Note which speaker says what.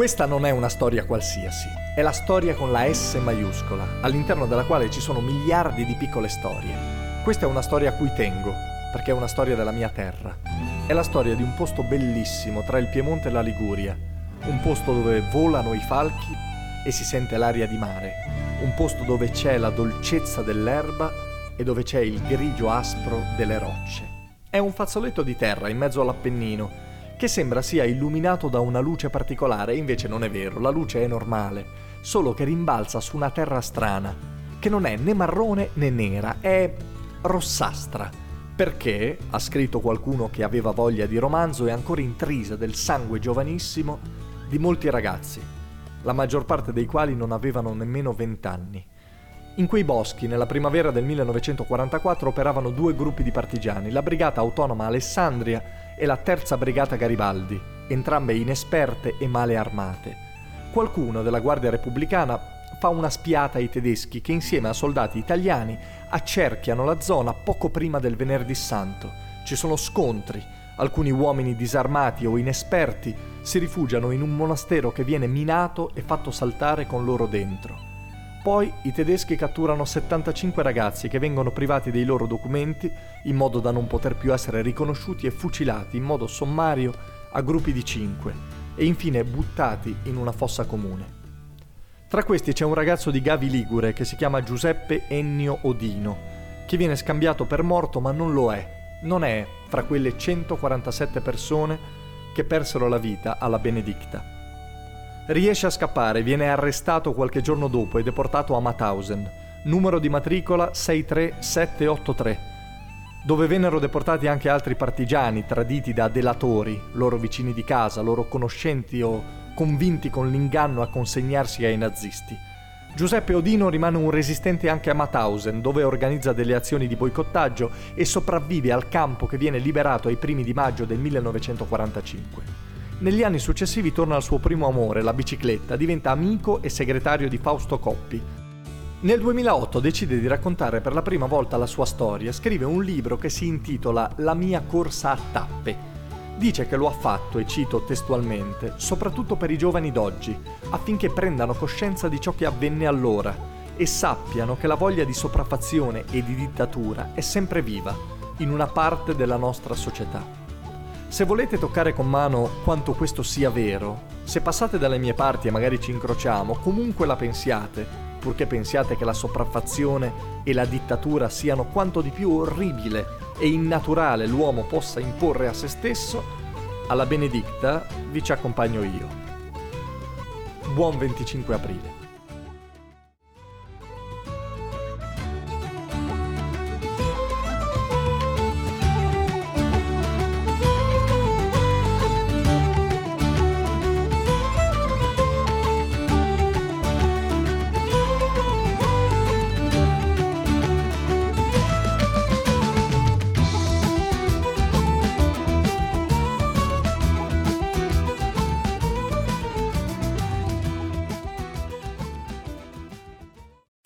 Speaker 1: Questa non è una storia qualsiasi, è la storia con la S maiuscola, all'interno della quale ci sono miliardi di piccole storie. Questa è una storia a cui tengo, perché è una storia della mia terra. È la storia di un posto bellissimo tra il Piemonte e la Liguria, un posto dove volano i falchi e si sente l'aria di mare, un posto dove c'è la dolcezza dell'erba e dove c'è il grigio aspro delle rocce. È un fazzoletto di terra in mezzo all'Appennino che sembra sia illuminato da una luce particolare, invece non è vero, la luce è normale, solo che rimbalza su una terra strana, che non è né marrone né nera, è rossastra. Perché, ha scritto qualcuno che aveva voglia di romanzo, è ancora intrisa del sangue giovanissimo di molti ragazzi, la maggior parte dei quali non avevano nemmeno vent'anni. In quei boschi, nella primavera del 1944, operavano due gruppi di partigiani, la Brigata Autonoma Alessandria e la terza brigata Garibaldi, entrambe inesperte e male armate. Qualcuno della Guardia Repubblicana fa una spiata ai tedeschi che insieme a soldati italiani accerchiano la zona poco prima del venerdì santo. Ci sono scontri, alcuni uomini disarmati o inesperti si rifugiano in un monastero che viene minato e fatto saltare con loro dentro. Poi i tedeschi catturano 75 ragazzi che vengono privati dei loro documenti in modo da non poter più essere riconosciuti e fucilati in modo sommario a gruppi di 5 e infine buttati in una fossa comune. Tra questi c'è un ragazzo di Gavi Ligure che si chiama Giuseppe Ennio Odino, che viene scambiato per morto ma non lo è. Non è fra quelle 147 persone che persero la vita alla Benedicta. Riesce a scappare, viene arrestato qualche giorno dopo e deportato a Mauthausen, numero di matricola 63783, dove vennero deportati anche altri partigiani traditi da delatori, loro vicini di casa, loro conoscenti o convinti con l'inganno a consegnarsi ai nazisti. Giuseppe Odino rimane un resistente anche a Mauthausen, dove organizza delle azioni di boicottaggio e sopravvive al campo che viene liberato ai primi di maggio del 1945. Negli anni successivi torna al suo primo amore, la bicicletta, diventa amico e segretario di Fausto Coppi. Nel 2008 decide di raccontare per la prima volta la sua storia, scrive un libro che si intitola La mia corsa a tappe. Dice che lo ha fatto, e cito testualmente, soprattutto per i giovani d'oggi, affinché prendano coscienza di ciò che avvenne allora e sappiano che la voglia di sopraffazione e di dittatura è sempre viva in una parte della nostra società. Se volete toccare con mano quanto questo sia vero, se passate dalle mie parti e magari ci incrociamo, comunque la pensiate, purché pensiate che la sopraffazione e la dittatura siano quanto di più orribile e innaturale l'uomo possa imporre a se stesso, alla benedicta vi ci accompagno io. Buon 25 aprile.